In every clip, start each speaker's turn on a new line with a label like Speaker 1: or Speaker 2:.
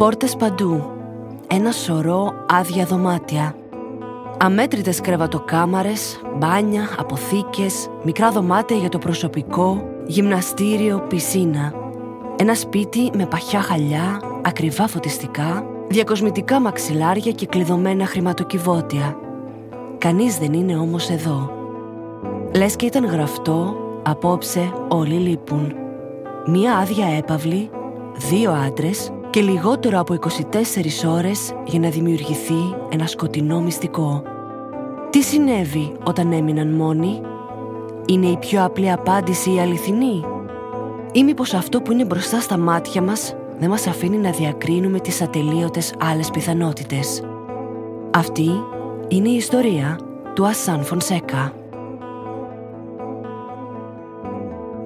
Speaker 1: Πόρτες παντού. Ένα σωρό άδεια δωμάτια. Αμέτρητες κρεβατοκάμαρες, μπάνια, αποθήκες, μικρά δωμάτια για το προσωπικό, γυμναστήριο, πισίνα. Ένα σπίτι με παχιά χαλιά, ακριβά φωτιστικά, διακοσμητικά μαξιλάρια και κλειδωμένα χρηματοκιβώτια. Κανείς δεν είναι όμως εδώ. Λες και ήταν γραφτό, απόψε όλοι λείπουν. Μία άδεια έπαυλη, δύο άντρες και λιγότερο από 24 ώρες για να δημιουργηθεί ένα σκοτεινό μυστικό. Τι συνέβη όταν έμειναν μόνοι; Είναι η πιο απλή απάντηση η αληθινή; Ή μήπως αυτό που είναι μπροστά στα μάτια μας δεν μας αφήνει να διακρίνουμε τις ατελείωτες άλλες πιθανότητες; Αυτή είναι η ιστορία του Ασάν Φονσέκα.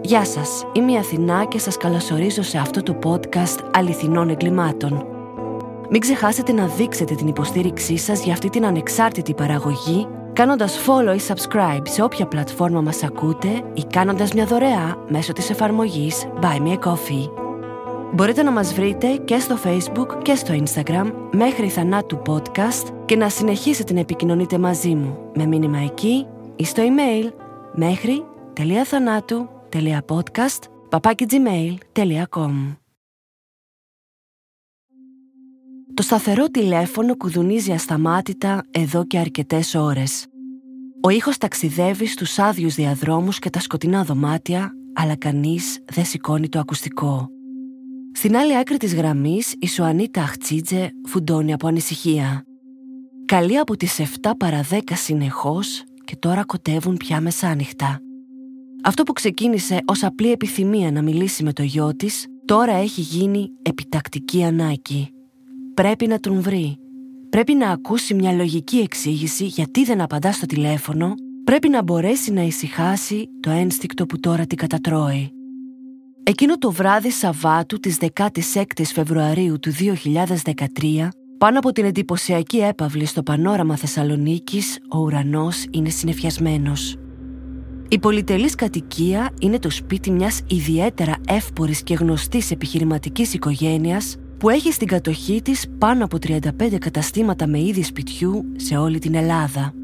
Speaker 1: Γεια σας, είμαι η Αθηνά και σας καλωσορίζω σε αυτό το podcast αληθινών εγκλημάτων. Μην ξεχάσετε να δείξετε την υποστήριξή σας για αυτή την ανεξάρτητη παραγωγή κάνοντας follow ή subscribe σε όποια πλατφόρμα μας ακούτε ή κάνοντας μια δωρεά μέσω της εφαρμογής Buy Me a Coffee. Μπορείτε να μας βρείτε και στο Facebook και στο Instagram μέχρι θανάτου podcast και να συνεχίσετε να επικοινωνείτε μαζί μου με μήνυμα εκεί ή στο email μέχρι θανάτου podcast.gmail.com Το σταθερό τηλέφωνο κουδουνίζει ασταμάτητα εδώ και αρκετές ώρες. Ο ήχος ταξιδεύει στους άδειους διαδρόμους και τα σκοτεινά δωμάτια, αλλά κανείς δεν σηκώνει το ακουστικό. Στην άλλη άκρη της γραμμής, η Σουανίτα Αχτσίτζε φουντώνει από ανησυχία. Καλή από τις 7 παρα 10 συνεχώς και τώρα κοτεύουν πια μεσάνυχτα. Αυτό που ξεκίνησε ως απλή επιθυμία να μιλήσει με το γιο της, τώρα έχει γίνει επιτακτική ανάγκη. Πρέπει να τον βρει. Πρέπει να ακούσει μια λογική εξήγηση γιατί δεν απαντά στο τηλέφωνο, πρέπει να μπορέσει να ησυχάσει το ένστικτο που τώρα την κατατρώει. Εκείνο το βράδυ Σαββάτου της 16ης Φεβρουαρίου του 2013, πάνω από την εντυπωσιακή έπαυλη στο πανόραμα Θεσσαλονίκης, ο ουρανός είναι συνεφιασμένος. Η πολυτελής κατοικία είναι το σπίτι μιας ιδιαίτερα εύπορης και γνωστής επιχειρηματικής οικογένειας που έχει στην κατοχή της πάνω από 35 καταστήματα με είδη σπιτιού σε όλη την Ελλάδα.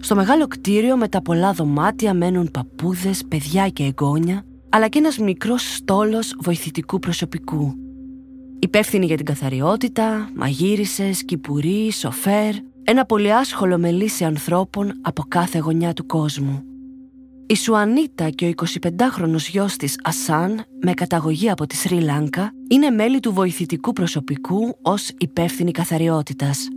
Speaker 1: Στο μεγάλο κτίριο με τα πολλά δωμάτια μένουν παππούδες, παιδιά και εγγόνια, αλλά και ένας μικρός στόλος βοηθητικού προσωπικού. Υπεύθυνοι για την καθαριότητα, μαγείρισες, κυπουροί, σοφέρ, ένα πολυάσχολο μελίσι ανθρώπων από κάθε γωνιά του κόσμου. Η Σουανίτα και ο 25χρονος γιος της Ασάν, με καταγωγή από τη Σρι Λάνκα, είναι μέλη του βοηθητικού προσωπικού ως υπεύθυνη καθαριότητας.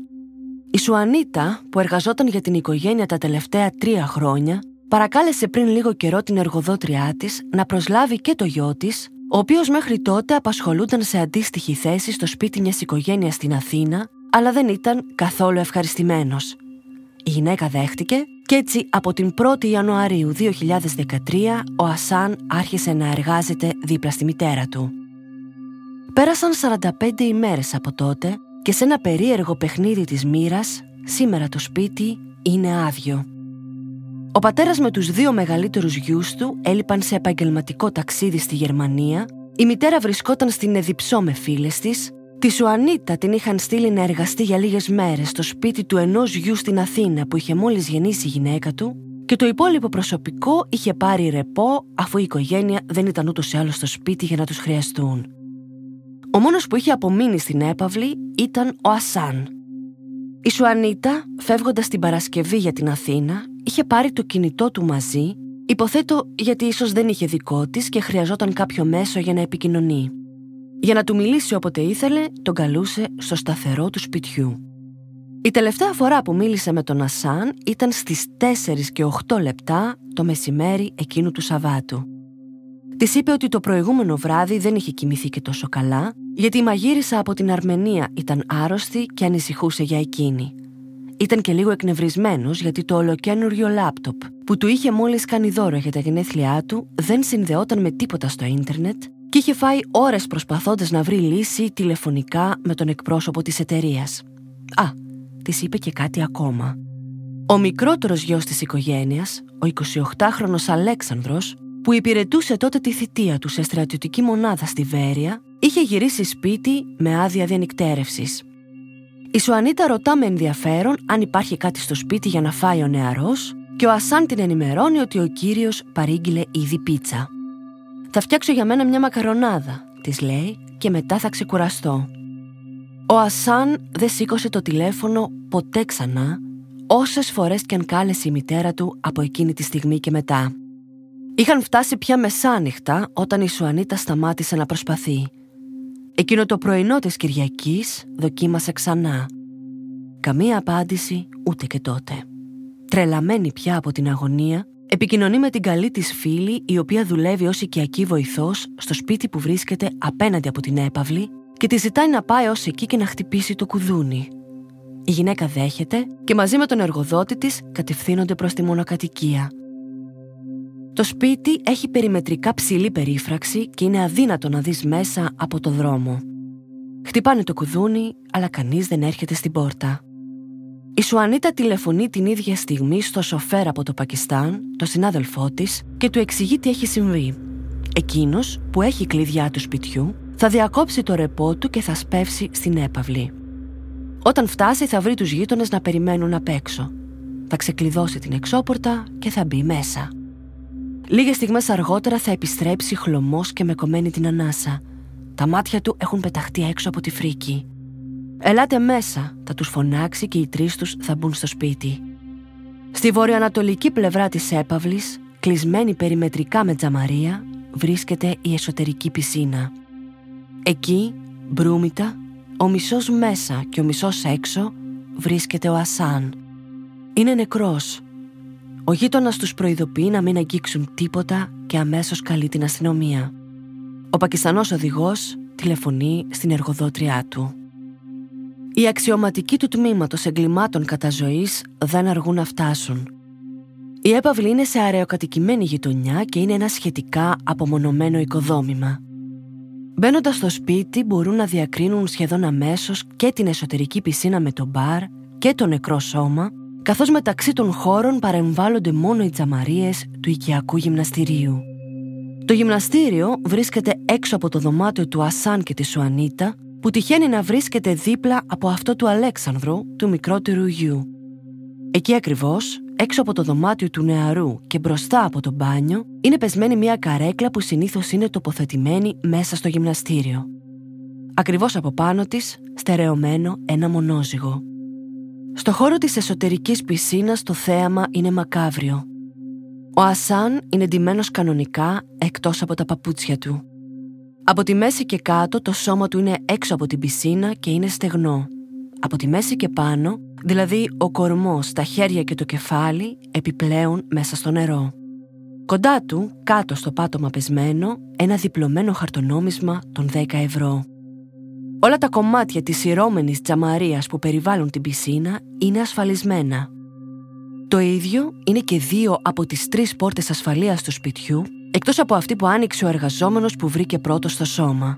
Speaker 1: Η Σουανίτα, που εργαζόταν για την οικογένεια τα τελευταία τρία χρόνια, παρακάλεσε πριν λίγο καιρό την εργοδότριά της να προσλάβει και το γιο της, ο οποίος μέχρι τότε απασχολούνταν σε αντίστοιχη θέση στο σπίτι μιας οικογένειας στην Αθήνα, αλλά δεν ήταν καθόλου ευχαριστημένος. Η γυναίκα δέχτηκε και έτσι από την 1η Ιανουαρίου 2013 ο Ασάν άρχισε να εργάζεται δίπλα στη μητέρα του. Πέρασαν 45 ημέρες από τότε και σε ένα περίεργο παιχνίδι της μοίρας, σήμερα το σπίτι είναι άδειο. Ο πατέρας με τους δύο μεγαλύτερους γιους του έλειπαν σε επαγγελματικό ταξίδι στη Γερμανία, η μητέρα βρισκόταν στην Εδιψό με φίλες της Τη Σουανίτα την είχαν στείλει να εργαστεί για λίγες μέρες στο σπίτι του ενός γιου στην Αθήνα που είχε μόλις γεννήσει η γυναίκα του και το υπόλοιπο προσωπικό είχε πάρει ρεπό αφού η οικογένεια δεν ήταν ούτως ή άλλως στο σπίτι για να τους χρειαστούν. Ο μόνος που είχε απομείνει στην έπαυλη ήταν ο Ασάν. Η Σουανίτα, φεύγοντας την Παρασκευή για την Αθήνα, είχε πάρει το κινητό του μαζί, υποθέτω γιατί ίσως δεν είχε δικό της και χρειαζόταν κάποιο μέσο για να επικοινωνεί. Για να του μιλήσει όποτε ήθελε, τον καλούσε στο σταθερό του σπιτιού. Η τελευταία φορά που μίλησε με τον Ασάν ήταν στις 4 και 8 λεπτά το μεσημέρι εκείνου του Σαββάτου. Της είπε ότι το προηγούμενο βράδυ δεν είχε κοιμηθεί και τόσο καλά, γιατί η μαγείρισα από την Αρμενία ήταν άρρωστη και ανησυχούσε για εκείνη. Ήταν και λίγο εκνευρισμένος γιατί το ολοκένουργιο λάπτοπ που του είχε μόλις κάνει δώρο για τα γενέθλιά του δεν συνδεόταν με τίποτα στο ίντερνετ και είχε φάει ώρες προσπαθώντας να βρει λύση τηλεφωνικά με τον εκπρόσωπο της εταιρείας. Α, της είπε και κάτι ακόμα. Ο μικρότερος γιος της οικογένειας, ο 28χρονος Αλέξανδρος, που υπηρετούσε τότε τη θητεία του σε στρατιωτική μονάδα στη Βέρεια, είχε γυρίσει σπίτι με άδεια διανυκτέρευσης. Η Σουανίτα ρωτά με ενδιαφέρον αν υπάρχει κάτι στο σπίτι για να φάει ο νεαρός και ο Ασάν την ενημερώνει ότι ο κύριος παρήγγειλε ήδη πίτσα. «Θα φτιάξω για μένα μια μακαρονάδα», της λέει, «και μετά θα ξεκουραστώ». Ο Ασάν δεν σήκωσε το τηλέφωνο ποτέ ξανά, όσες φορές και αν κάλεσε η μητέρα του από εκείνη τη στιγμή και μετά. Είχαν φτάσει πια μεσάνυχτα όταν η Σουανίτα σταμάτησε να προσπαθεί. Εκείνο το πρωινό της Κυριακής δοκίμασε ξανά. Καμία απάντηση ούτε και τότε. Τρελαμένη πια από την αγωνία, επικοινωνεί με την καλή της φίλη η οποία δουλεύει ως οικιακή βοηθός στο σπίτι που βρίσκεται απέναντι από την έπαυλη και τη ζητάει να πάει ως εκεί και να χτυπήσει το κουδούνι. Η γυναίκα δέχεται και μαζί με τον εργοδότη της κατευθύνονται προς τη μονοκατοικία. Το σπίτι έχει περιμετρικά ψηλή περίφραξη και είναι αδύνατο να δεις μέσα από το δρόμο. Χτυπάνε το κουδούνι, αλλά κανείς δεν έρχεται στην πόρτα. Η Σουανίτα τηλεφωνεί την ίδια στιγμή στο σοφέρ από το Πακιστάν, το συνάδελφό της, και του εξηγεί τι έχει συμβεί. Εκείνος, που έχει κλειδιά του σπιτιού, θα διακόψει το ρεπό του και θα σπεύσει στην έπαυλη. Όταν φτάσει θα βρει τους γείτονες να περιμένουν απ' έξω. Θα ξεκλειδώσει την εξώπορτα και θα μπει μέσα. Λίγες στιγμές αργότερα θα επιστρέψει χλωμός και με κομμένη την ανάσα. Τα μάτια του έχουν πεταχτεί έξω από τη φρίκη. «Ελάτε μέσα», θα τους φωνάξει και οι τρεις τους θα μπουν στο σπίτι. Στη βορειοανατολική πλευρά της έπαυλης, κλεισμένη περιμετρικά με τζαμαρία, βρίσκεται η εσωτερική πισίνα. Εκεί, μπρούμητα, ο μισός μέσα και ο μισός έξω, βρίσκεται ο Ασάν. Είναι νεκρός. Ο γείτονας τους προειδοποιεί να μην αγγίξουν τίποτα και αμέσως καλεί την αστυνομία. Ο Πακιστανός οδηγός τηλεφωνεί στην εργοδότριά του. Οι αξιωματικοί του τμήματος εγκλημάτων κατά ζωής δεν αργούν να φτάσουν. Η έπαυλη είναι σε αραιοκατοικημένη γειτονιά και είναι ένα σχετικά απομονωμένο οικοδόμημα. Μπαίνοντας στο σπίτι μπορούν να διακρίνουν σχεδόν αμέσως και την εσωτερική πισίνα με το μπαρ και το νεκρό σώμα, καθώς μεταξύ των χώρων παρεμβάλλονται μόνο οι τζαμαρίες του οικιακού γυμναστηρίου. Το γυμναστήριο βρίσκεται έξω από το δωμάτιο του Ασάν και της Σουανίτα, που τυχαίνει να βρίσκεται δίπλα από αυτό του Αλέξανδρου, του μικρότερου γιου. Εκεί ακριβώς έξω από το δωμάτιο του νεαρού και μπροστά από το μπάνιο, είναι πεσμένη μια καρέκλα που συνήθως είναι τοποθετημένη μέσα στο γυμναστήριο. Ακριβώς από πάνω της, στερεωμένο ένα μονόζυγο. Στο χώρο της εσωτερικής πισίνας το θέαμα είναι μακάβριο. Ο Ασάν είναι ντυμένος κανονικά εκτός από τα παπούτσια του. Από τη μέση και κάτω το σώμα του είναι έξω από την πισίνα και είναι στεγνό. Από τη μέση και πάνω δηλαδή ο κορμός, τα χέρια και το κεφάλι επιπλέον μέσα στο νερό. Κοντά του, κάτω στο πάτωμα πεσμένο, ένα διπλωμένο χαρτονόμισμα των 10 ευρώ. Όλα τα κομμάτια της ηρώμενης τζαμαρίας που περιβάλλουν την πισίνα είναι ασφαλισμένα. Το ίδιο είναι και δύο από τις τρεις πόρτες ασφαλείας του σπιτιού, εκτός από αυτή που άνοιξε ο εργαζόμενος που βρήκε πρώτο στο σώμα.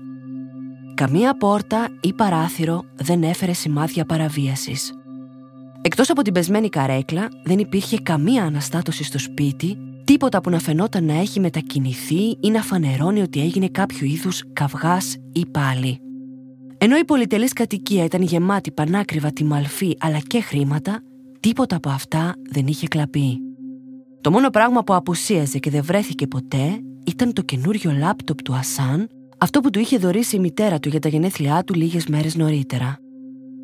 Speaker 1: Καμία πόρτα ή παράθυρο δεν έφερε σημάδια παραβίασης. Εκτός από την πεσμένη καρέκλα, δεν υπήρχε καμία αναστάτωση στο σπίτι, τίποτα που να φαινόταν να έχει μετακινηθεί ή να φανερώνει ότι έγινε κάποιο είδους καυγάς ή πάλι. Ενώ η πολυτελής κατοικία ήταν γεμάτη πανάκριβα τη μαλφή αλλά και χρήματα, τίποτα από αυτά δεν είχε κλαπεί. Το μόνο πράγμα που απουσίαζε και δεν βρέθηκε ποτέ ήταν το καινούριο λάπτοπ του Ασάν, αυτό που του είχε δωρήσει η μητέρα του για τα γενέθλιά του λίγες μέρες νωρίτερα.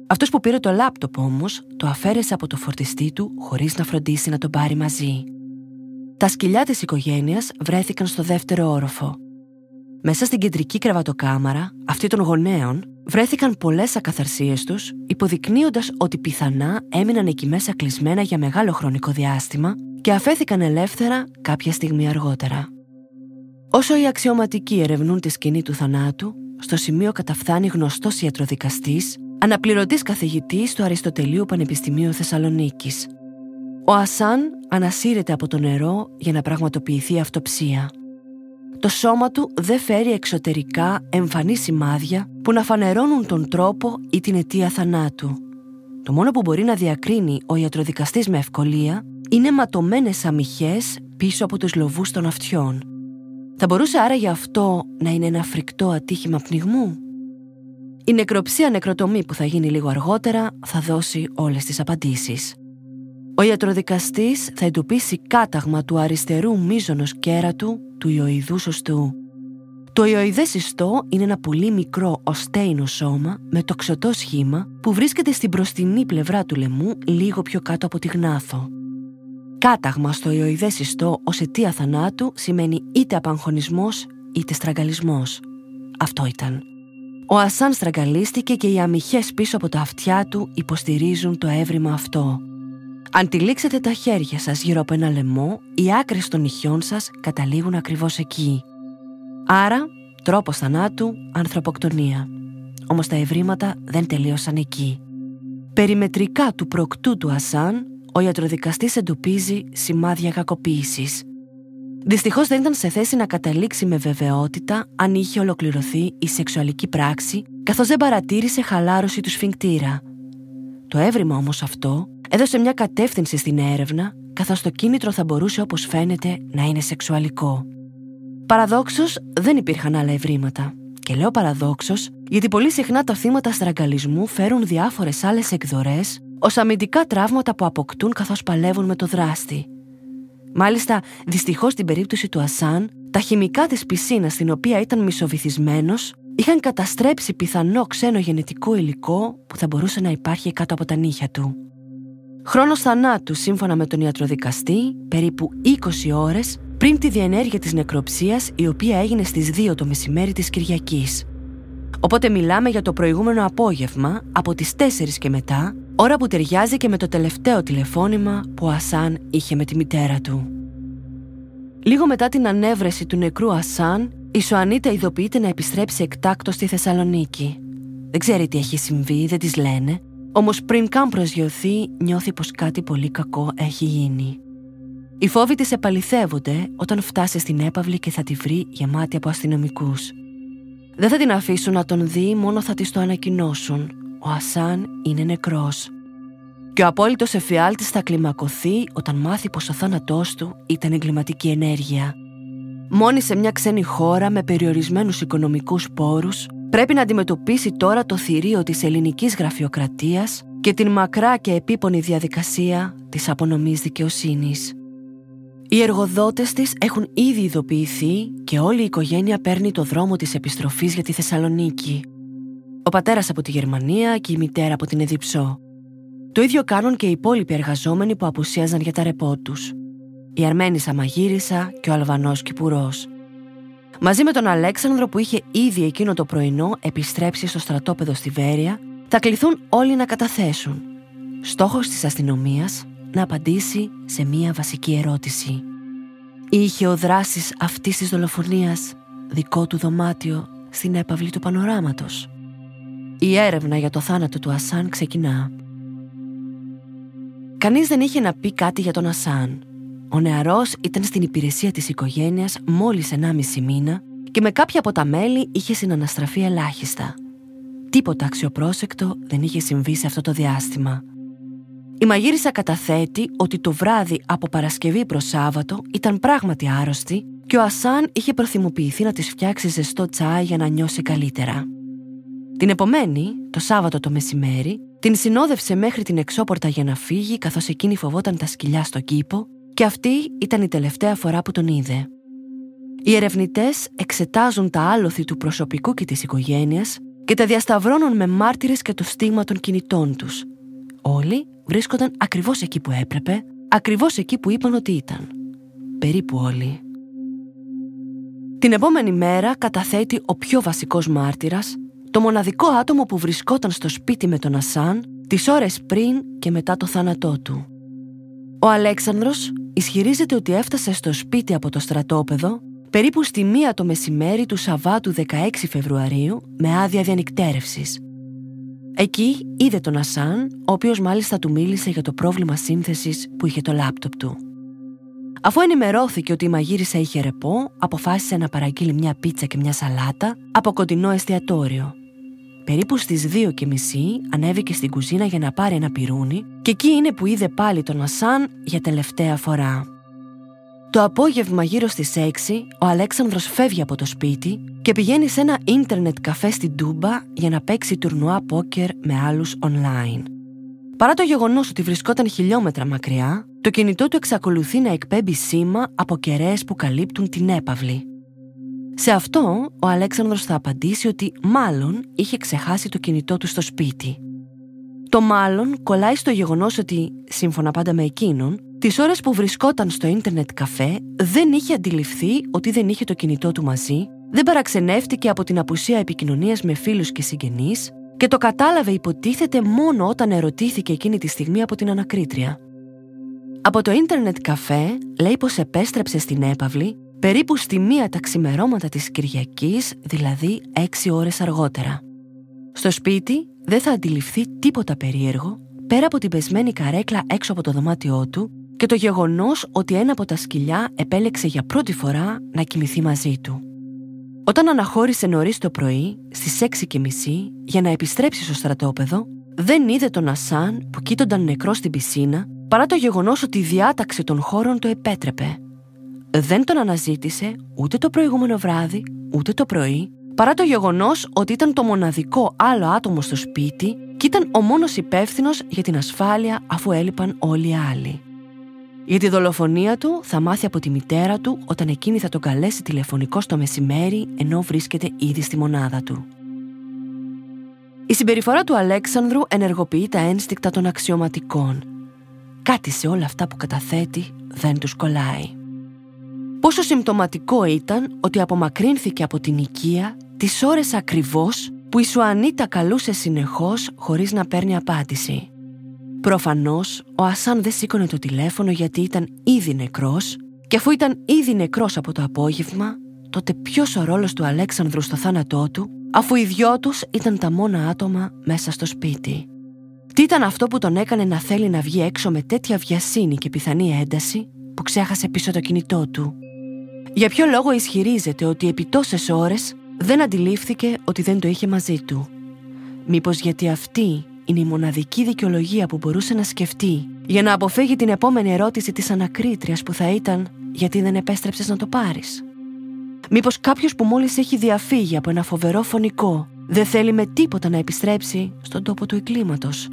Speaker 1: Αυτός που πήρε το λάπτοπ όμως το αφαίρεσε από το φορτιστή του χωρίς να φροντίσει να τον πάρει μαζί. Τα σκυλιά της οικογένειας βρέθηκαν στο δεύτερο όροφο. Μέσα στην κεντρική κρεβατοκάμαρα, αυτή των γονέων, βρέθηκαν πολλές ακαθαρσίες τους, υποδεικνύοντας ότι πιθανά έμειναν εκεί μέσα κλεισμένα για μεγάλο χρονικό διάστημα και αφέθηκαν ελεύθερα κάποια στιγμή αργότερα. Όσο οι αξιωματικοί ερευνούν τη σκηνή του θανάτου, στο σημείο καταφθάνει γνωστός ιατροδικαστής αναπληρωτής καθηγητής του Αριστοτελείου Πανεπιστημίου Θεσσαλονίκης. Ο Ασάν ανασύρεται από το νερό για να πραγματοποιηθεί αυτοψία. Το σώμα του δεν φέρει εξωτερικά εμφανή σημάδια που να φανερώνουν τον τρόπο ή την αιτία θανάτου. Το μόνο που μπορεί να διακρίνει ο ιατροδικαστής με ευκολία είναι ματωμένες αμυχές πίσω από τους λοβούς των αυτιών. Θα μπορούσε άραγε αυτό να είναι ένα φρικτό ατύχημα πνιγμού; Η νεκροψία νεκροτομή που θα γίνει λίγο αργότερα θα δώσει όλες τις απαντήσεις. Ο ιατροδικαστής θα εντοπίσει κάταγμα του αριστερού μίζωνος κέρατου του ιοειδού σωστού. Το ιοειδές ιστό είναι ένα πολύ μικρό οστέινο σώμα με τοξωτό σχήμα που βρίσκεται στην προστινή πλευρά του λαιμού λίγο πιο κάτω από τη γνάθο. Κάταγμα στο ιοειδές ιστό ως αιτία θανάτου σημαίνει είτε απαγχωνισμός είτε στραγγαλισμός. Αυτό ήταν. Ο Ασάν στραγγαλίστηκε και οι αμυχές πίσω από τα αυτιά του υποστηρίζουν το έβριμα αυτό. Αν τυλίξετε τα χέρια σας γύρω από ένα λαιμό, οι άκρες των νυχιών σας καταλήγουν ακριβώς εκεί. Άρα, τρόπος θανάτου, ανθρωποκτονία. Όμως τα ευρήματα δεν τελείωσαν εκεί. Περιμετρικά του προκτού του Ασάν, ο ιατροδικαστής εντοπίζει σημάδια κακοποίησης. Δυστυχώς δεν ήταν σε θέση να καταλήξει με βεβαιότητα αν είχε ολοκληρωθεί η σεξουαλική πράξη, καθώς δεν παρατήρησε χαλάρωση του σφιγκτήρα. Το έβριμα όμως αυτό έδωσε μια κατεύθυνση στην έρευνα, καθώς το κίνητρο θα μπορούσε όπως φαίνεται να είναι σεξουαλικό. Παραδόξως δεν υπήρχαν άλλα ευρήματα. Και λέω παραδόξως γιατί πολύ συχνά τα θύματα στραγγαλισμού φέρουν διάφορες άλλες εκδορές ως αμυντικά τραύματα που αποκτούν καθώς παλεύουν με το δράστη. Μάλιστα, δυστυχώς στην περίπτωση του Ασάν, τα χημικά της πισίνας στην οποία ήταν μισοβυθισμένος είχαν καταστρέψει πιθανό ξένο γενετικό υλικό που θα μπορούσε να υπάρχει κάτω από τα νύχια του. Χρόνος θανάτου σύμφωνα με τον ιατροδικαστή, περίπου 20 ώρες πριν τη διενέργεια της νεκροψίας η οποία έγινε στις 2 το μεσημέρι της Κυριακής. Οπότε μιλάμε για το προηγούμενο απόγευμα από τις 4 και μετά, ώρα που ταιριάζει και με το τελευταίο τηλεφώνημα που ο Ασάν είχε με τη μητέρα του. Λίγο μετά την ανέβρεση του νεκρού Ασάν, η Σοανίτα ειδοποιείται να επιστρέψει εκτάκτο στη Θεσσαλονίκη. Δεν ξέρει τι έχει συμβεί, δεν της λένε, όμως πριν καν προσγειωθεί νιώθει πως κάτι πολύ κακό έχει γίνει. Οι φόβοι της επαληθεύονται όταν φτάσει στην έπαυλη και θα τη βρει γεμάτη από αστυνομικούς. Δεν θα την αφήσουν να τον δει, μόνο θα της το ανακοινώσουν. Ο Ασάν είναι νεκρός. Και ο απόλυτος εφιάλτης θα κλιμακωθεί όταν μάθει πως ο θάνατός του ήταν εγκληματική ενέργεια. Μόνη σε μια ξένη χώρα με περιορισμένους οικονομικούς πόρους, πρέπει να αντιμετωπίσει τώρα το θηρίο της ελληνικής γραφειοκρατίας και την μακρά και επίπονη διαδικασία της απονομής δικαιοσύνης. Οι εργοδότες της έχουν ήδη ειδοποιηθεί και όλη η οικογένεια παίρνει το δρόμο της επιστροφής για τη Θεσσαλονίκη. Ο πατέρας από τη Γερμανία και η μητέρα από την Εδιψό. Το ίδιο κάνουν και οι υπόλοιποι εργαζόμενοι που απουσίαζαν για τα ρεπό τους. Η Αρμένισσα Μαγείρισα και ο Αλβανός Κυπουρός. Μαζί με τον Αλέξανδρο που είχε ήδη εκείνο το πρωινό επιστρέψει στο στρατόπεδο στη Βέρεια, θα κληθούν όλοι να καταθέσουν. Στόχος της αστυνομίας να απαντήσει σε μία βασική ερώτηση. Είχε ο δράσης αυτής της δολοφονίας δικό του δωμάτιο στην έπαυλη του πανοράματος. Η έρευνα για το θάνατο του Ασάν ξεκινά. Κανείς δεν είχε να πει κάτι για τον Ασάν. Ο νεαρός ήταν στην υπηρεσία της οικογένειας μόλις 1,5 μήνα και με κάποια από τα μέλη είχε συναναστραφεί ελάχιστα. Τίποτα αξιοπρόσεκτο δεν είχε συμβεί σε αυτό το διάστημα. Η μαγείρισα καταθέτει ότι το βράδυ από Παρασκευή προς Σάββατο ήταν πράγματι άρρωστη και ο Ασάν είχε προθυμοποιηθεί να της φτιάξει ζεστό τσάι για να νιώσει καλύτερα. Την επομένη, το Σάββατο το μεσημέρι, την συνόδευσε μέχρι την εξώπορτα για να φύγει καθώς εκείνη φοβόταν τα σκυλιά στο κήπο και αυτή ήταν η τελευταία φορά που τον είδε. Οι ερευνητές εξετάζουν τα άλοθη του προσωπικού και της οικογένειας και τα διασταυρώνουν με μάρτυρες και το στίγμα των κινητών τους. Όλοι βρίσκονταν ακριβώς εκεί που έπρεπε, ακριβώς εκεί που είπαν ότι ήταν. Περίπου όλοι. Την επόμενη μέρα καταθέτει ο πιο βασικός μάρτυρας, το μοναδικό άτομο που βρισκόταν στο σπίτι με τον Ασάν τις ώρες πριν και μετά το θάνατό του. Ο Αλέξανδρος ισχυρίζεται ότι έφτασε στο σπίτι από το στρατόπεδο περίπου στη μία το μεσημέρι του Σαββάτου 16 Φεβρουαρίου με άδεια διανυκτέρευσης Εκεί είδε τον Ασάν, ο οποίος μάλιστα του μίλησε για το πρόβλημα σύνθεσης που είχε το λάπτοπ του. Αφού ενημερώθηκε ότι η μαγείρισα είχε ρεπό, αποφάσισε να παραγγείλει μια πίτσα και μια σαλάτα από κοντινό εστιατόριο. Περίπου στις δύο και μισή ανέβηκε στην κουζίνα για να πάρει ένα πυρούνι και εκεί είναι που είδε πάλι τον Ασάν για τελευταία φορά. Το απόγευμα γύρω στις 6, ο Αλέξανδρος φεύγει από το σπίτι και πηγαίνει σε ένα ίντερνετ καφέ στην Τούμπα για να παίξει τουρνουά πόκερ με άλλους online. Παρά το γεγονός ότι βρισκόταν χιλιόμετρα μακριά, το κινητό του εξακολουθεί να εκπέμπει σήμα από κεραίες που καλύπτουν την έπαυλη. Σε αυτό, ο Αλέξανδρος θα απαντήσει ότι μάλλον είχε ξεχάσει το κινητό του στο σπίτι. Το μάλλον κολλάει στο γεγονός ότι, σύμφωνα πάντα με εκείνον, τις ώρες που βρισκόταν στο ίντερνετ καφέ δεν είχε αντιληφθεί ότι δεν είχε το κινητό του μαζί, δεν παραξενεύτηκε από την απουσία επικοινωνίας με φίλους και συγγενείς και το κατάλαβε υποτίθεται μόνο όταν ερωτήθηκε εκείνη τη στιγμή από την ανακρίτρια. Από το ίντερνετ καφέ λέει πως επέστρεψε στην έπαυλη περίπου στη μία τα ξημερώματα της Κυριακής, δηλαδή έξι ώρες αργότερα. Στο σπίτι δεν θα αντιληφθεί τίποτα περίεργο πέρα από την πεσμένη καρέκλα έξω από το δωμάτιό του και το γεγονός ότι ένα από τα σκυλιά επέλεξε για πρώτη φορά να κοιμηθεί μαζί του. Όταν αναχώρησε νωρίς το πρωί, στις 6 και μισή, για να επιστρέψει στο στρατόπεδο, δεν είδε τον Ασάν που κοίτονταν νεκρό στην πισίνα, παρά το γεγονός ότι η διάταξη των χώρων το επέτρεπε. Δεν τον αναζήτησε ούτε το προηγούμενο βράδυ, ούτε το πρωί, παρά το γεγονός ότι ήταν το μοναδικό άλλο άτομο στο σπίτι και ήταν ο μόνος υπεύθυνος για την ασφάλεια αφού έλειπαν όλοι οι άλλοι. Για τη δολοφονία του θα μάθει από τη μητέρα του όταν εκείνη θα τον καλέσει τηλεφωνικό στο μεσημέρι ενώ βρίσκεται ήδη στη μονάδα του. Η συμπεριφορά του Αλέξανδρου ενεργοποιεί τα ένστικτα των αξιωματικών. Κάτι σε όλα αυτά που καταθέτει δεν τους κολλάει. Πόσο συμπτωματικό ήταν ότι απομακρύνθηκε από την οικία τις ώρες ακριβώς που η Σουανίτα καλούσε συνεχώς χωρίς να παίρνει απάντηση. Προφανώς, ο Ασάν δεν σήκωνε το τηλέφωνο γιατί ήταν ήδη νεκρός και αφού ήταν ήδη νεκρός από το απόγευμα, τότε ποιος ο ρόλος του Αλέξανδρου στο θάνατό του, αφού οι δυο τους ήταν τα μόνα άτομα μέσα στο σπίτι. Τι ήταν αυτό που τον έκανε να θέλει να βγει έξω με τέτοια βιασύνη και πιθανή ένταση που ξέχασε πίσω το κινητό του; Για ποιο λόγο ισχυρίζεται ότι επί τόσες ώρες δεν αντιλήφθηκε ότι δεν το είχε μαζί του; Μήπως γιατί αυτή είναι η μοναδική δικαιολογία που μπορούσε να σκεφτεί για να αποφύγει την επόμενη ερώτηση της ανακρίτριας που θα ήταν «Γιατί δεν επέστρεψες να το πάρεις». Μήπως κάποιος που μόλις έχει διαφύγει από ένα φοβερό φωνικό δεν θέλει με τίποτα να επιστρέψει στον τόπο του εκκλήματος.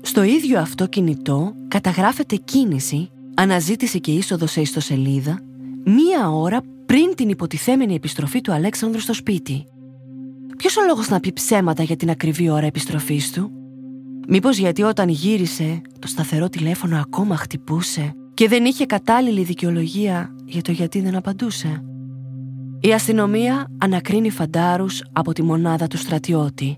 Speaker 1: Στο ίδιο αυτό κινητό καταγράφεται κίνηση, αναζήτηση και είσοδος σε ιστοσελίδα μία ώρα πριν την υποτιθέμενη επιστροφή του Αλέξανδρου στο σπίτι. Ποιος ο λόγος να πει ψέματα για την ακριβή ώρα επιστροφής του, Μήπως γιατί όταν γύρισε, το σταθερό τηλέφωνο ακόμα χτυπούσε και δεν είχε κατάλληλη δικαιολογία για το γιατί δεν απαντούσε; Η αστυνομία ανακρίνει φαντάρους από τη μονάδα του στρατιώτη.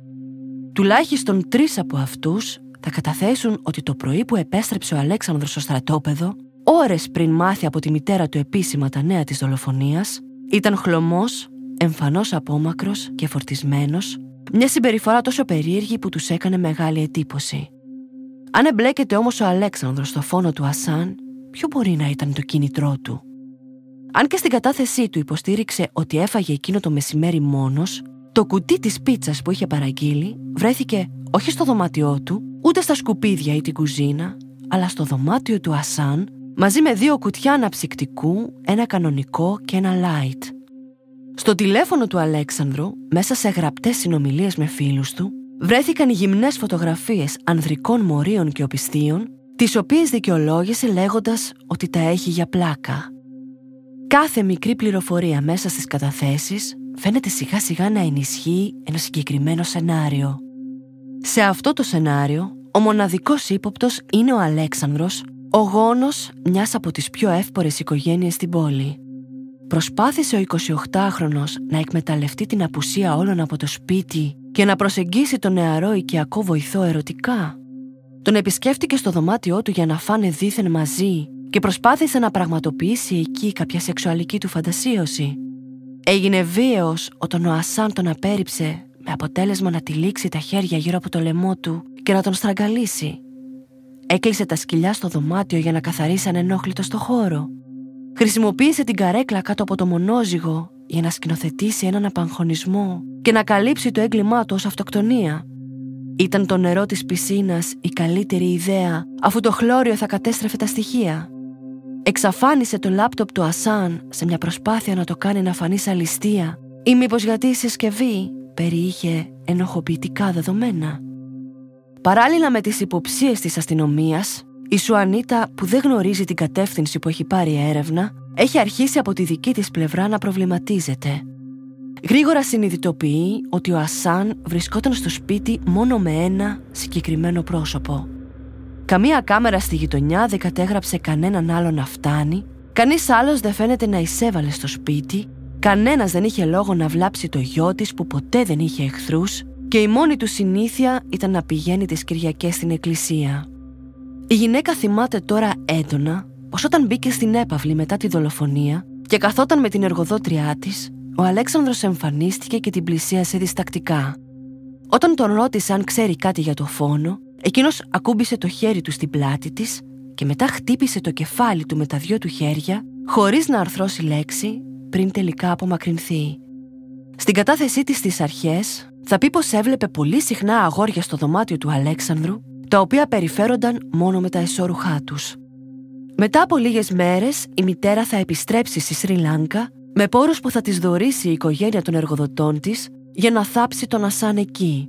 Speaker 1: Τουλάχιστον τρεις από αυτούς θα καταθέσουν ότι το πρωί που επέστρεψε ο Αλέξανδρος στο στρατόπεδο, ώρες πριν μάθει από τη μητέρα του επίσημα τα νέα της δολοφονίας, ήταν χλωμός εμφανώς απόμακρος και φορτισμένος, μια συμπεριφορά τόσο περίεργη που τους έκανε μεγάλη εντύπωση. Αν εμπλέκεται όμως ο Αλέξανδρος στο φόνο του Ασάν, ποιο μπορεί να ήταν το κίνητρό του; Αν και στην κατάθεσή του υποστήριξε ότι έφαγε εκείνο το μεσημέρι μόνος, το κουτί της πίτσας που είχε παραγγείλει βρέθηκε όχι στο δωμάτιό του, ούτε στα σκουπίδια ή την κουζίνα, αλλά στο δωμάτιο του Ασάν μαζί με δύο κουτιά αναψυκτικού, ένα κανονικό και ένα light. Στο τηλέφωνο του Αλέξανδρου, μέσα σε γραπτές συνομιλίες με φίλους του, βρέθηκαν γυμνές φωτογραφίες ανδρικών μορίων και οπισθίων, τις οποίες δικαιολόγησε λέγοντας ότι τα έχει για πλάκα. Κάθε μικρή πληροφορία μέσα στις καταθέσεις φαίνεται σιγά σιγά να ενισχύει ένα συγκεκριμένο σενάριο. Σε αυτό το σενάριο, ο μοναδικός ύποπτος είναι ο Αλέξανδρος, ο γόνος μιας από τις πιο εύπορες οικογένειες στην πόλη. Προσπάθησε ο 28χρονος να εκμεταλλευτεί την απουσία όλων από το σπίτι και να προσεγγίσει τον νεαρό οικιακό βοηθό ερωτικά. Τον επισκέφτηκε στο δωμάτιό του για να φάνε δίθεν μαζί και προσπάθησε να πραγματοποιήσει εκεί κάποια σεξουαλική του φαντασίωση. Έγινε βίαιος όταν ο Ασάν τον απέρριψε με αποτέλεσμα να τυλίξει τα χέρια γύρω από το λαιμό του και να τον στραγγαλίσει. Έκλεισε τα σκυλιά στο δωμάτιο για να καθαρίσει ανενόχλητο στο χώρο Χρησιμοποίησε την καρέκλα κάτω από το μονόζυγο για να σκηνοθετήσει έναν απαγχωνισμό και να καλύψει το έγκλημά του ως αυτοκτονία. Ήταν το νερό της πισίνας η καλύτερη ιδέα αφού το χλώριο θα κατέστρεφε τα στοιχεία. Εξαφάνισε το λάπτοπ του Ασάν σε μια προσπάθεια να το κάνει να φανεί σαν ληστεία ή μήπως γιατί η συσκευή περιείχε ενοχοποιητικά δεδομένα. Παράλληλα με τις υποψίες της αστυνομίας, η Σουανίτα που δεν γνωρίζει την κατεύθυνση που έχει πάρει η έρευνα, έχει αρχίσει από τη δική της πλευρά να προβληματίζεται. Γρήγορα συνειδητοποιεί ότι ο Ασάν βρισκόταν στο σπίτι μόνο με ένα συγκεκριμένο πρόσωπο. Καμία κάμερα στη γειτονιά δεν κατέγραψε κανέναν άλλο να φτάνει, κανείς άλλος δεν φαίνεται να εισέβαλε στο σπίτι, κανένας δεν είχε λόγο να βλάψει το γιο της που ποτέ δεν είχε εχθρούς και η μόνη του συνήθεια ήταν να πηγαίνει τις Κυριακές στην εκκλησία. Η γυναίκα θυμάται τώρα έντονα πως όταν μπήκε στην έπαυλη μετά τη δολοφονία και καθόταν με την εργοδότριά της, ο Αλέξανδρος εμφανίστηκε και την πλησίασε διστακτικά. Όταν τον ρώτησε αν ξέρει κάτι για το φόνο, εκείνος ακούμπησε το χέρι του στην πλάτη της και μετά χτύπησε το κεφάλι του με τα δυο του χέρια χωρίς να αρθρώσει λέξη πριν τελικά απομακρυνθεί. Στην κατάθεσή της στις αρχές θα πει πως έβλεπε πολύ συχνά αγόρια στο δωμάτιο του Αλέξανδρου τα οποία περιφέρονταν μόνο με τα εσώρουχά τους. Μετά από λίγες μέρες η μητέρα θα επιστρέψει στη Σρι Λάνκα με πόρους που θα της δωρήσει η οικογένεια των εργοδοτών της για να θάψει τον Ασάν εκεί.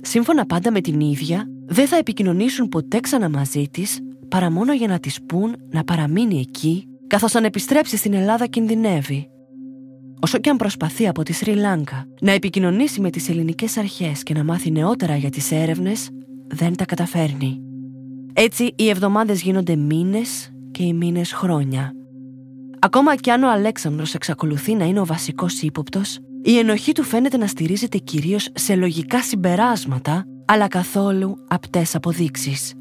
Speaker 1: Σύμφωνα πάντα με την ίδια, δεν θα επικοινωνήσουν ποτέ ξανά μαζί της παρά μόνο για να της πούν να παραμείνει εκεί καθώς αν επιστρέψει στην Ελλάδα κινδυνεύει. Όσο και αν προσπαθεί από τη Σρι Λάνκα να επικοινωνήσει με τις ελληνικές αρχές και να μάθει νεότερα για τις έρευνες, δεν τα καταφέρνει. Έτσι, οι εβδομάδες γίνονται μήνες και οι μήνες χρόνια. Ακόμα κι αν ο Αλέξανδρος εξακολουθεί να είναι ο βασικός ύποπτος, η ενοχή του φαίνεται να στηρίζεται κυρίως σε λογικά συμπεράσματα, αλλά καθόλου απτές αποδείξεις.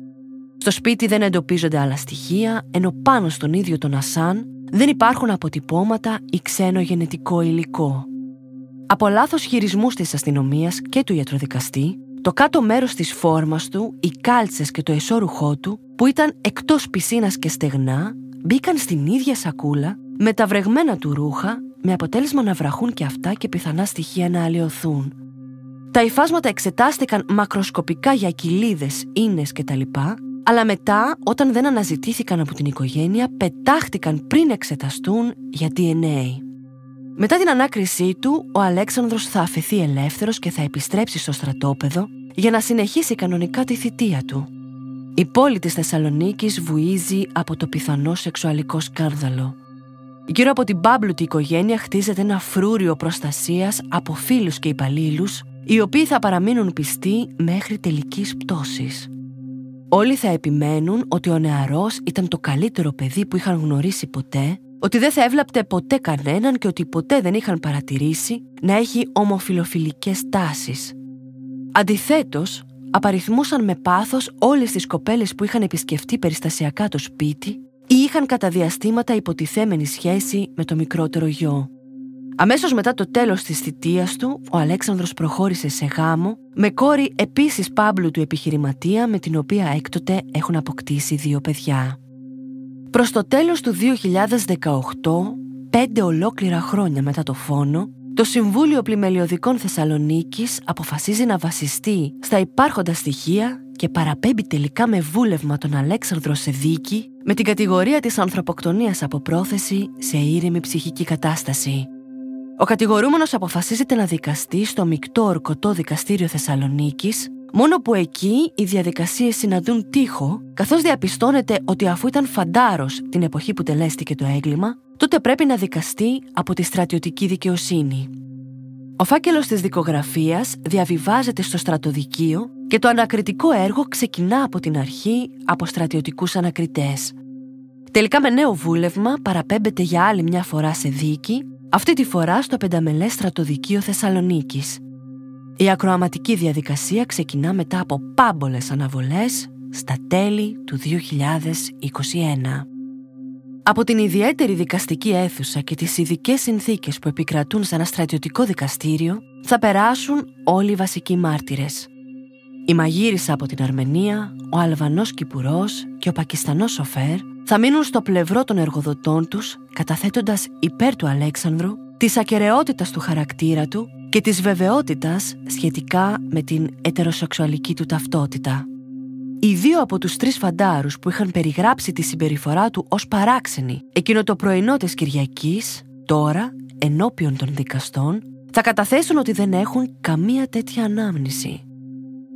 Speaker 1: Στο σπίτι δεν εντοπίζονται άλλα στοιχεία, ενώ πάνω στον ίδιο τον Ασάν δεν υπάρχουν αποτυπώματα ή ξένο γενετικό υλικό. Από λάθος χειρισμούς της αστυνομίας και του ιατροδικαστή, το κάτω μέρος της φόρμας του, οι κάλτσες και το εσώρουχό του, που ήταν εκτός πισίνας και στεγνά, μπήκαν στην ίδια σακούλα με τα βρεγμένα του ρούχα, με αποτέλεσμα να βραχούν και αυτά και πιθανά στοιχεία να αλλοιωθούν. Τα υφάσματα εξετάστηκαν μακροσκοπικά για κοιλίδες, ίνες κτλ, αλλά μετά, όταν δεν αναζητήθηκαν από την οικογένεια, πετάχτηκαν πριν εξεταστούν για DNA. Μετά την ανάκρισή του, ο Αλέξανδρος θα αφαιθεί ελεύθερος και θα επιστρέψει στο στρατόπεδο για να συνεχίσει κανονικά τη θητεία του. Η πόλη της Θεσσαλονίκης βουίζει από το πιθανό σεξουαλικό σκάνδαλο. Γύρω από την πάμπλουτη οικογένεια χτίζεται ένα φρούριο προστασίας από φίλους και υπαλλήλους, οι οποίοι θα παραμείνουν πιστοί μέχρι τελικής πτώσης. Όλοι θα επιμένουν ότι ο νεαρός ήταν το καλύτερο παιδί που είχαν γνωρίσει ποτέ ότι δεν θα έβλαπτε ποτέ κανέναν και ότι ποτέ δεν είχαν παρατηρήσει να έχει ομοφιλοφιλικές τάσεις. Αντιθέτως, απαριθμούσαν με πάθος όλες τις κοπέλες που είχαν επισκεφτεί περιστασιακά το σπίτι ή είχαν κατά διαστήματα υποτιθέμενη σχέση με το μικρότερο γιο. Αμέσως μετά το τέλος της θητείας του, ο Αλέξανδρος προχώρησε σε γάμο με κόρη επίσης Πάμπλου του επιχειρηματία με την οποία έκτοτε έχουν αποκτήσει δύο παιδιά. Προς το τέλος του 2018, πέντε ολόκληρα χρόνια μετά το φόνο, το Συμβούλιο Πλημελιωδικών Θεσσαλονίκης αποφασίζει να βασιστεί στα υπάρχοντα στοιχεία και παραπέμπει τελικά με βούλευμα τον Αλέξανδρο σε δίκη με την κατηγορία της ανθρωποκτονίας από πρόθεση σε ήρεμη ψυχική κατάσταση. Ο κατηγορούμενος αποφασίζεται να δικαστεί στο μεικτό ορκωτό δικαστήριο Θεσσαλονίκης Μόνο που εκεί οι διαδικασίες συναντούν τείχο, καθώς διαπιστώνεται ότι αφού ήταν φαντάρος την εποχή που τελέστηκε το έγκλημα, τότε πρέπει να δικαστεί από τη στρατιωτική δικαιοσύνη. Ο φάκελος της δικογραφίας διαβιβάζεται στο στρατοδικείο και το ανακριτικό έργο ξεκινά από την αρχή από στρατιωτικούς ανακριτές. Τελικά με νέο βούλευμα παραπέμπεται για άλλη μια φορά σε δίκη, αυτή τη φορά στο πενταμελές στρατοδικείο Θεσσαλονίκης. Η ακροαματική διαδικασία ξεκινά μετά από πάμπολες αναβολές στα τέλη του 2021. Από την ιδιαίτερη δικαστική αίθουσα και τις ειδικές συνθήκες που επικρατούν σε ένα στρατιωτικό δικαστήριο θα περάσουν όλοι οι βασικοί μάρτυρες. Η μαγείρισα από την Αρμενία, ο Αλβανός Κυπουρός και ο Πακιστανός Σοφέρ θα μείνουν στο πλευρό των εργοδοτών τους καταθέτοντας υπέρ του Αλέξανδρου της ακαιρεότητας του χαρακτήρα του και της βεβαιότητας σχετικά με την ετεροσεξουαλική του ταυτότητα. οι δύο από τους τρεις φαντάρους που είχαν περιγράψει τη συμπεριφορά του ως παράξενη εκείνο το πρωινό της Κυριακής, τώρα, ενώπιον των δικαστών, θα καταθέσουν ότι δεν έχουν καμία τέτοια ανάμνηση.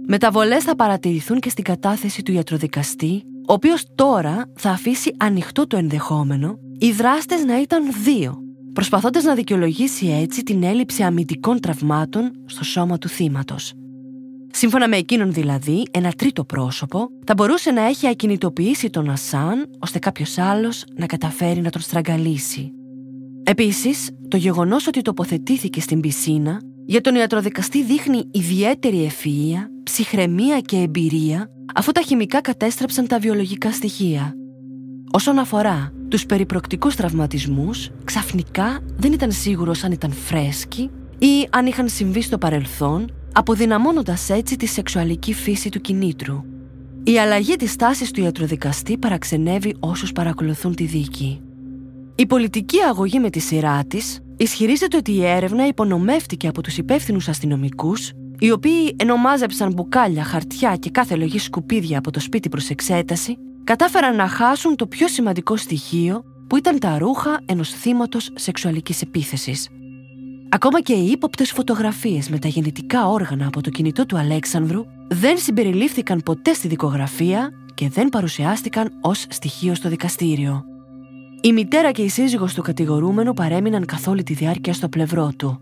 Speaker 1: Μεταβολές θα παρατηρηθούν και στην κατάθεση του ιατροδικαστή, ο οποίος τώρα θα αφήσει ανοιχτό το ενδεχόμενο οι δράστες να ήταν δύο, προσπαθώντας να δικαιολογήσει έτσι την έλλειψη αμυντικών τραυμάτων στο σώμα του θύματος. Σύμφωνα με εκείνον δηλαδή, ένα τρίτο πρόσωπο θα μπορούσε να έχει ακινητοποιήσει τον Ασάν ώστε κάποιος άλλος να καταφέρει να τον στραγγαλίσει. Επίσης, το γεγονός ότι τοποθετήθηκε στην πισίνα για τον ιατροδικαστή δείχνει ιδιαίτερη ευφυΐα, ψυχραιμία και εμπειρία αφού τα χημικά κατέστρεψαν τα βιολογικά στοιχεία. Όσον αφορά τους περιπροκτικούς τραυματισμούς, ξαφνικά δεν ήταν σίγουρος αν ήταν φρέσκοι ή αν είχαν συμβεί στο παρελθόν αποδυναμώνοντας έτσι τη σεξουαλική φύση του κινήτρου. Η αλλαγή της στάσης του ιατροδικαστή παραξενεύει όσους παρακολουθούν τη δίκη. Η πολιτική αγωγή με τη σειρά της ισχυρίζεται ότι η έρευνα υπονομεύτηκε από τους υπεύθυνους αστυνομικούς οι οποίοι ενώ μάζεψαν μπουκάλια, χαρτιά και κάθε λογή σκουπίδια από το σπίτι προς εξέταση, κατάφεραν να χάσουν το πιο σημαντικό στοιχείο που ήταν τα ρούχα ενός θύματος σεξουαλικής επίθεσης. Ακόμα και οι ύποπτες φωτογραφίες με τα γεννητικά όργανα από το κινητό του Αλέξανδρου δεν συμπεριλήφθηκαν ποτέ στη δικογραφία και δεν παρουσιάστηκαν ως στοιχείο στο δικαστήριο. Η μητέρα και η σύζυγος του κατηγορούμενου παρέμειναν καθ' όλη τη διάρκεια στο πλευρό του.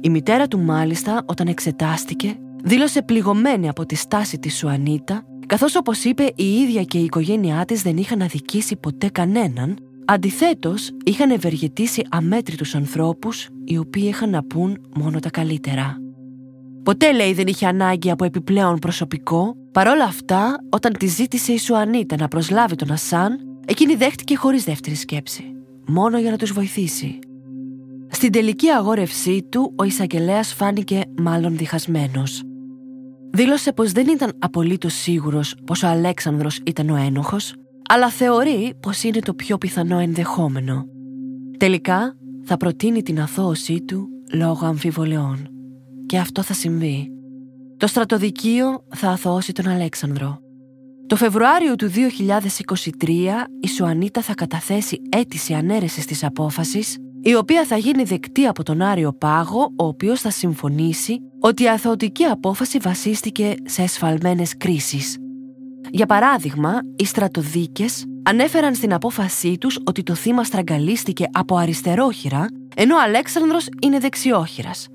Speaker 1: Η μητέρα του μάλιστα όταν εξετάστηκε δήλωσε πληγωμένη από τη στάση της Σουανίτα καθώς όπως είπε η ίδια και η οικογένειά της δεν είχαν αδικήσει ποτέ κανέναν Αντιθέτως, είχαν ευεργετήσει αμέτρητους ανθρώπους οι οποίοι είχαν να πούν μόνο τα καλύτερα. Ποτέ λέει δεν είχε ανάγκη από επιπλέον προσωπικό, παρόλα αυτά όταν τη ζήτησε η Σουανίτα να προσλάβει τον Ασάν, εκείνη δέχτηκε χωρίς δεύτερη σκέψη, μόνο για να τους βοηθήσει. Στην τελική αγόρευσή του, ο εισαγγελέας φάνηκε μάλλον διχασμένος. Δήλωσε πως δεν ήταν απολύτως σίγουρος πως ο Αλέξανδρος ήταν ο ένοχος, αλλά θεωρεί πως είναι το πιο πιθανό ενδεχόμενο. Τελικά θα προτείνει την αθώωσή του λόγω αμφιβολιών. Και αυτό θα συμβεί. Το στρατοδικείο θα αθωώσει τον Αλέξανδρο. Το Φεβρουάριο του 2023 η Σουανίτα θα καταθέσει αίτηση ανέρεσης της απόφασης η οποία θα γίνει δεκτή από τον Άριο Πάγο ο οποίος θα συμφωνήσει ότι η αθωωτική απόφαση βασίστηκε σε εσφαλμένες κρίσεις για παράδειγμα, οι στρατοδίκες ανέφεραν στην απόφασή τους ότι το θύμα στραγγαλίστηκε από αριστερόχειρα, ενώ ο Αλέξανδρος είναι δεξιόχειρας.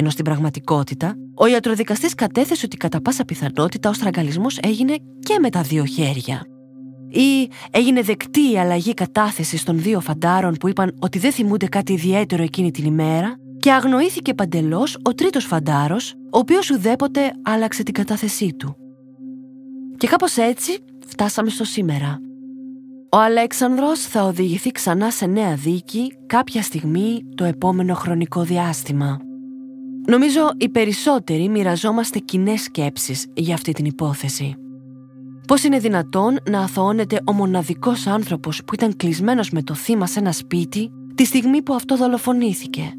Speaker 1: Ενώ στην πραγματικότητα, ο ιατροδικαστής κατέθεσε ότι κατά πάσα πιθανότητα ο στραγγαλισμός έγινε και με τα δύο χέρια. Ή έγινε δεκτή η αλλαγή κατάθεσης των δύο φαντάρων που είπαν ότι δεν θυμούνται κάτι ιδιαίτερο εκείνη την ημέρα και αγνοήθηκε παντελώς ο τρίτος φαντάρος, ο οποίος ουδέποτε άλλαξε την κατάθεσή του. Και κάπως έτσι φτάσαμε στο σήμερα. Ο Αλέξανδρος θα οδηγηθεί ξανά σε νέα δίκη κάποια στιγμή το επόμενο χρονικό διάστημα. Νομίζω οι περισσότεροι μοιραζόμαστε κοινέ σκέψεις για αυτή την υπόθεση. Πώς είναι δυνατόν να αθωώνεται ο μοναδικός άνθρωπος που ήταν κλεισμένος με το θύμα σε ένα σπίτι τη στιγμή που αυτό δολοφονήθηκε;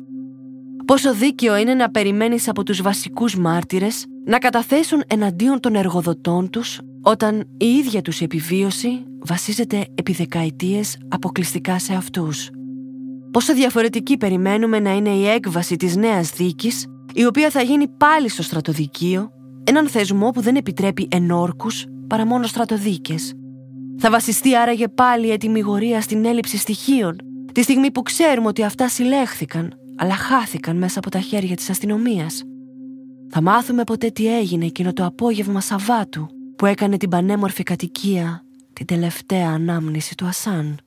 Speaker 1: Πόσο δίκαιο είναι να περιμένεις από τους βασικούς μάρτυρες να καταθέσουν εναντίον των εργοδοτών τους όταν η ίδια τους επιβίωση βασίζεται επί δεκαετίες αποκλειστικά σε αυτούς; Πόσο διαφορετική περιμένουμε να είναι η έκβαση της νέας δίκης, η οποία θα γίνει πάλι στο στρατοδικείο, έναν θεσμό που δεν επιτρέπει ενόρκους παρά μόνο στρατοδίκες. Θα βασιστεί άραγε πάλι η ετοιμιγορία στην έλλειψη στοιχείων, τη στιγμή που ξέρουμε ότι αυτά συλλέχθηκαν, αλλά χάθηκαν μέσα από τα χέρια της αστυνομίας. Θα μάθουμε ποτέ τι έγινε εκείνο το απόγευμα Σαββάτου, που έκανε την πανέμορφη κατοικία την τελευταία ανάμνηση του Ασάν.